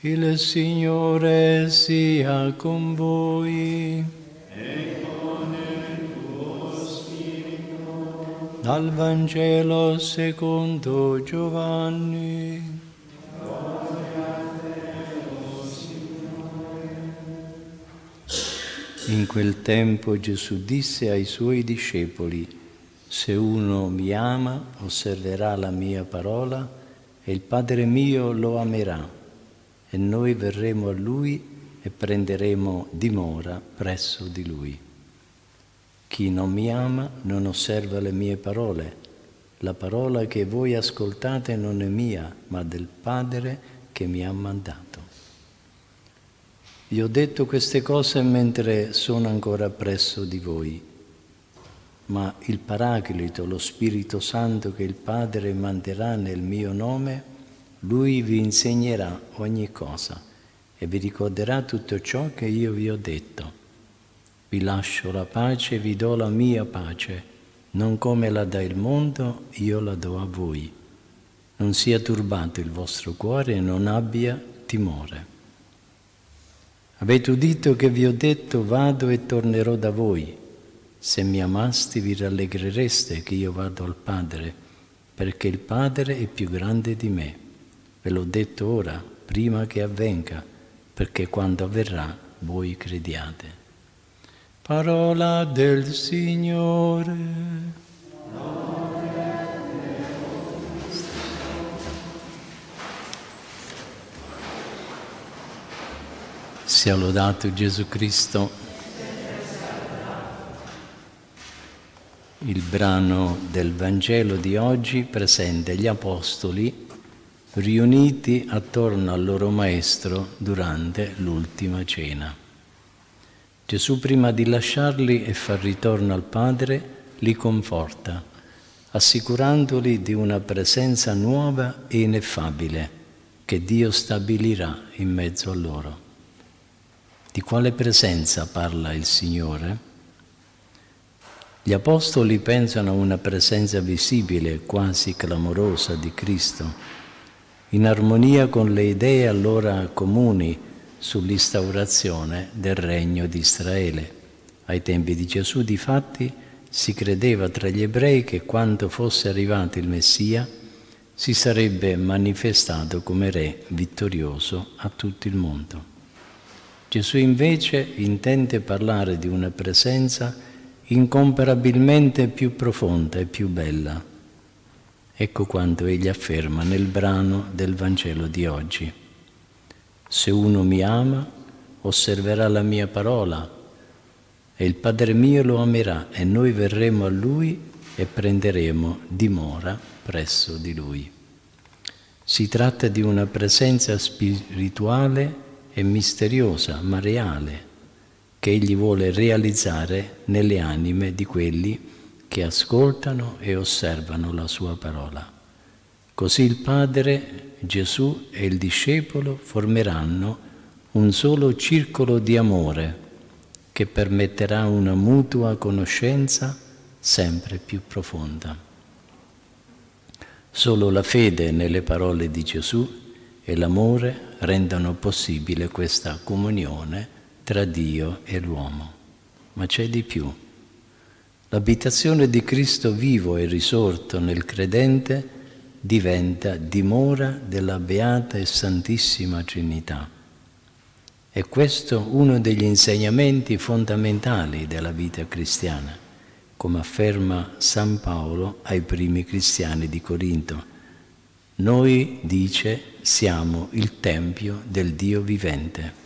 Il Signore sia con voi. Dal Vangelo secondo Giovanni. In quel tempo Gesù disse ai suoi discepoli, se uno mi ama, osserverà la mia parola e il Padre mio lo amerà e noi verremo a lui e prenderemo dimora presso di lui. Chi non mi ama non osserva le mie parole. La parola che voi ascoltate non è mia, ma del Padre che mi ha mandato. Vi ho detto queste cose mentre sono ancora presso di voi, ma il Paraclito, lo Spirito Santo che il Padre manderà nel mio nome, lui vi insegnerà ogni cosa e vi ricorderà tutto ciò che io vi ho detto. Vi lascio la pace, vi do la mia pace, non come la dà il mondo, io la do a voi. Non sia turbato il vostro cuore e non abbia timore. Avete udito che vi ho detto vado e tornerò da voi. Se mi amasti vi rallegrereste che io vado al Padre, perché il Padre è più grande di me. Ve l'ho detto ora, prima che avvenga, perché quando avverrà voi crediate. Parola del Signore. Sia lodato Gesù Cristo. Il brano del Vangelo di oggi presenta gli Apostoli riuniti attorno al loro Maestro durante l'ultima cena. Gesù prima di lasciarli e far ritorno al Padre li conforta, assicurandoli di una presenza nuova e ineffabile che Dio stabilirà in mezzo a loro. Di quale presenza parla il Signore? Gli Apostoli pensano a una presenza visibile, quasi clamorosa di Cristo, in armonia con le idee allora comuni sull'instaurazione del regno di Israele. Ai tempi di Gesù, difatti, si credeva tra gli ebrei che quando fosse arrivato il Messia si sarebbe manifestato come re vittorioso a tutto il mondo. Gesù invece intende parlare di una presenza incomparabilmente più profonda e più bella. Ecco quanto egli afferma nel brano del Vangelo di oggi. Se uno mi ama, osserverà la mia parola e il Padre mio lo amerà e noi verremo a lui e prenderemo dimora presso di lui. Si tratta di una presenza spirituale e misteriosa ma reale che Egli vuole realizzare nelle anime di quelli che ascoltano e osservano la Sua parola. Così il Padre, Gesù e il discepolo formeranno un solo circolo di amore che permetterà una mutua conoscenza sempre più profonda. Solo la fede nelle parole di Gesù e l'amore rendono possibile questa comunione tra Dio e l'uomo. Ma c'è di più. L'abitazione di Cristo vivo e risorto nel credente diventa dimora della beata e santissima Trinità. E questo uno degli insegnamenti fondamentali della vita cristiana, come afferma San Paolo ai primi cristiani di Corinto noi, dice, siamo il Tempio del Dio vivente.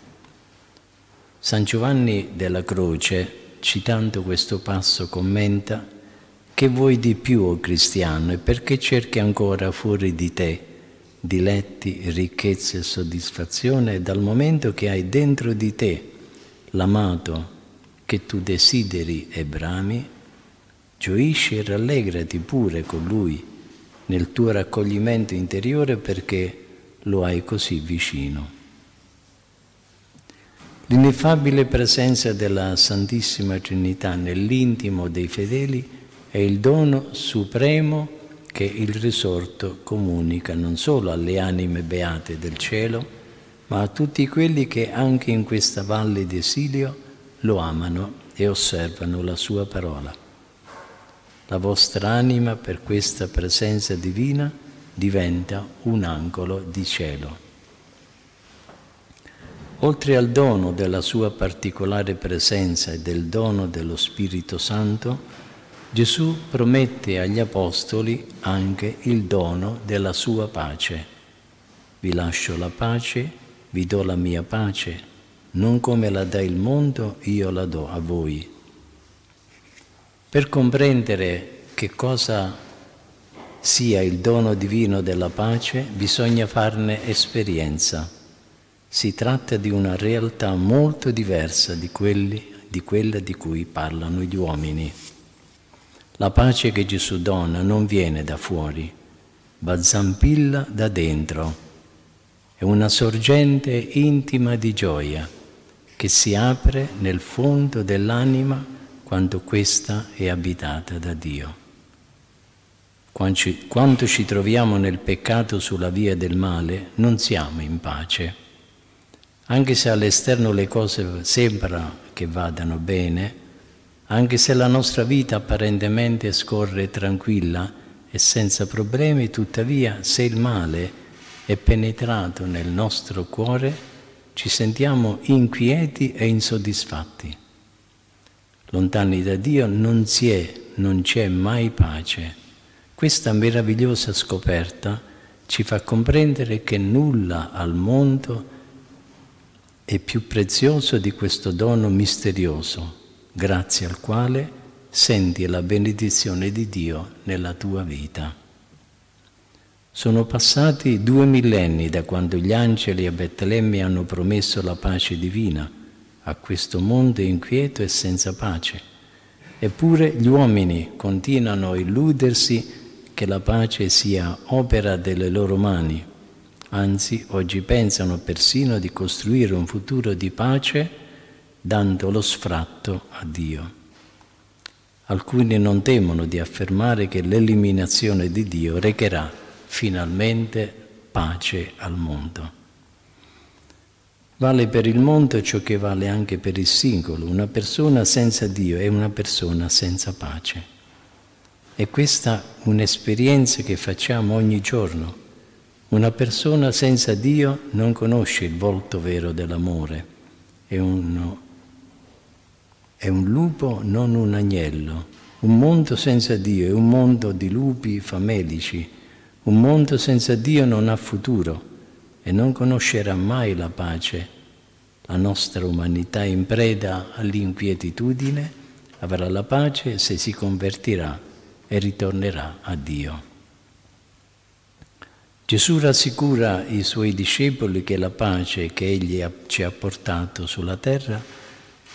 San Giovanni della Croce, citando questo passo, commenta che vuoi di più, o oh cristiano, e perché cerchi ancora fuori di te diletti, ricchezze e soddisfazione dal momento che hai dentro di te l'amato che tu desideri e brami, gioisci e rallegrati pure con lui nel tuo raccoglimento interiore perché lo hai così vicino. L'ineffabile presenza della Santissima Trinità nell'intimo dei fedeli è il dono supremo che il risorto comunica non solo alle anime beate del cielo, ma a tutti quelli che anche in questa valle d'esilio lo amano e osservano la sua parola. La vostra anima per questa presenza divina diventa un angolo di cielo. Oltre al dono della sua particolare presenza e del dono dello Spirito Santo, Gesù promette agli Apostoli anche il dono della sua pace. Vi lascio la pace, vi do la mia pace, non come la dà il mondo, io la do a voi. Per comprendere che cosa sia il dono divino della pace, bisogna farne esperienza. Si tratta di una realtà molto diversa di, quelli, di quella di cui parlano gli uomini. La pace che Gesù dona non viene da fuori, ma zampilla da dentro. È una sorgente intima di gioia che si apre nel fondo dell'anima quando questa è abitata da Dio. Quando ci troviamo nel peccato sulla via del male, non siamo in pace anche se all'esterno le cose sembra che vadano bene, anche se la nostra vita apparentemente scorre tranquilla e senza problemi, tuttavia se il male è penetrato nel nostro cuore, ci sentiamo inquieti e insoddisfatti. Lontani da Dio non si è, non c'è mai pace. Questa meravigliosa scoperta ci fa comprendere che nulla al mondo è più prezioso di questo dono misterioso, grazie al quale senti la benedizione di Dio nella tua vita. Sono passati due millenni da quando gli angeli a Betlemme hanno promesso la pace divina a questo mondo inquieto e senza pace. Eppure gli uomini continuano a illudersi che la pace sia opera delle loro mani anzi oggi pensano persino di costruire un futuro di pace dando lo sfratto a Dio. Alcuni non temono di affermare che l'eliminazione di Dio recherà finalmente pace al mondo. Vale per il mondo ciò che vale anche per il singolo. Una persona senza Dio è una persona senza pace. E questa è un'esperienza che facciamo ogni giorno una persona senza Dio non conosce il volto vero dell'amore, è un, è un lupo, non un agnello. Un mondo senza Dio è un mondo di lupi famelici. Un mondo senza Dio non ha futuro e non conoscerà mai la pace. La nostra umanità in preda all'inquietudine avrà la pace se si convertirà e ritornerà a Dio. Gesù rassicura i suoi discepoli che la pace che Egli ci ha portato sulla terra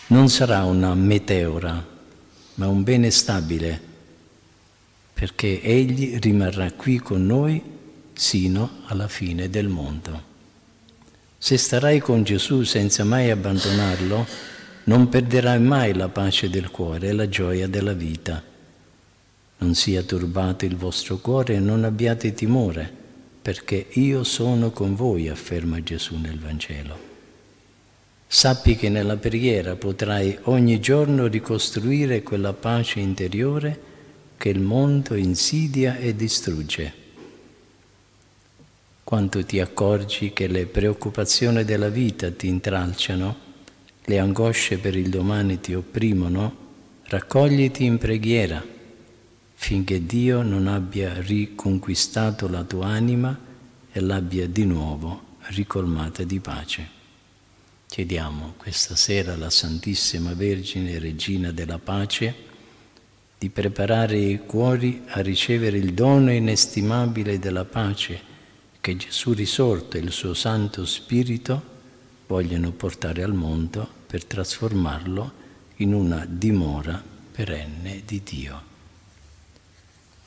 non sarà una meteora, ma un bene stabile, perché Egli rimarrà qui con noi sino alla fine del mondo. Se starai con Gesù senza mai abbandonarlo, non perderai mai la pace del cuore e la gioia della vita. Non sia turbato il vostro cuore e non abbiate timore perché io sono con voi, afferma Gesù nel Vangelo. Sappi che nella preghiera potrai ogni giorno ricostruire quella pace interiore che il mondo insidia e distrugge. Quando ti accorgi che le preoccupazioni della vita ti intralciano, le angosce per il domani ti opprimono, raccogliti in preghiera finché Dio non abbia riconquistato la tua anima e l'abbia di nuovo ricolmata di pace. Chiediamo questa sera alla Santissima Vergine, Regina della Pace, di preparare i cuori a ricevere il dono inestimabile della pace che Gesù risorto e il suo Santo Spirito vogliono portare al mondo per trasformarlo in una dimora perenne di Dio.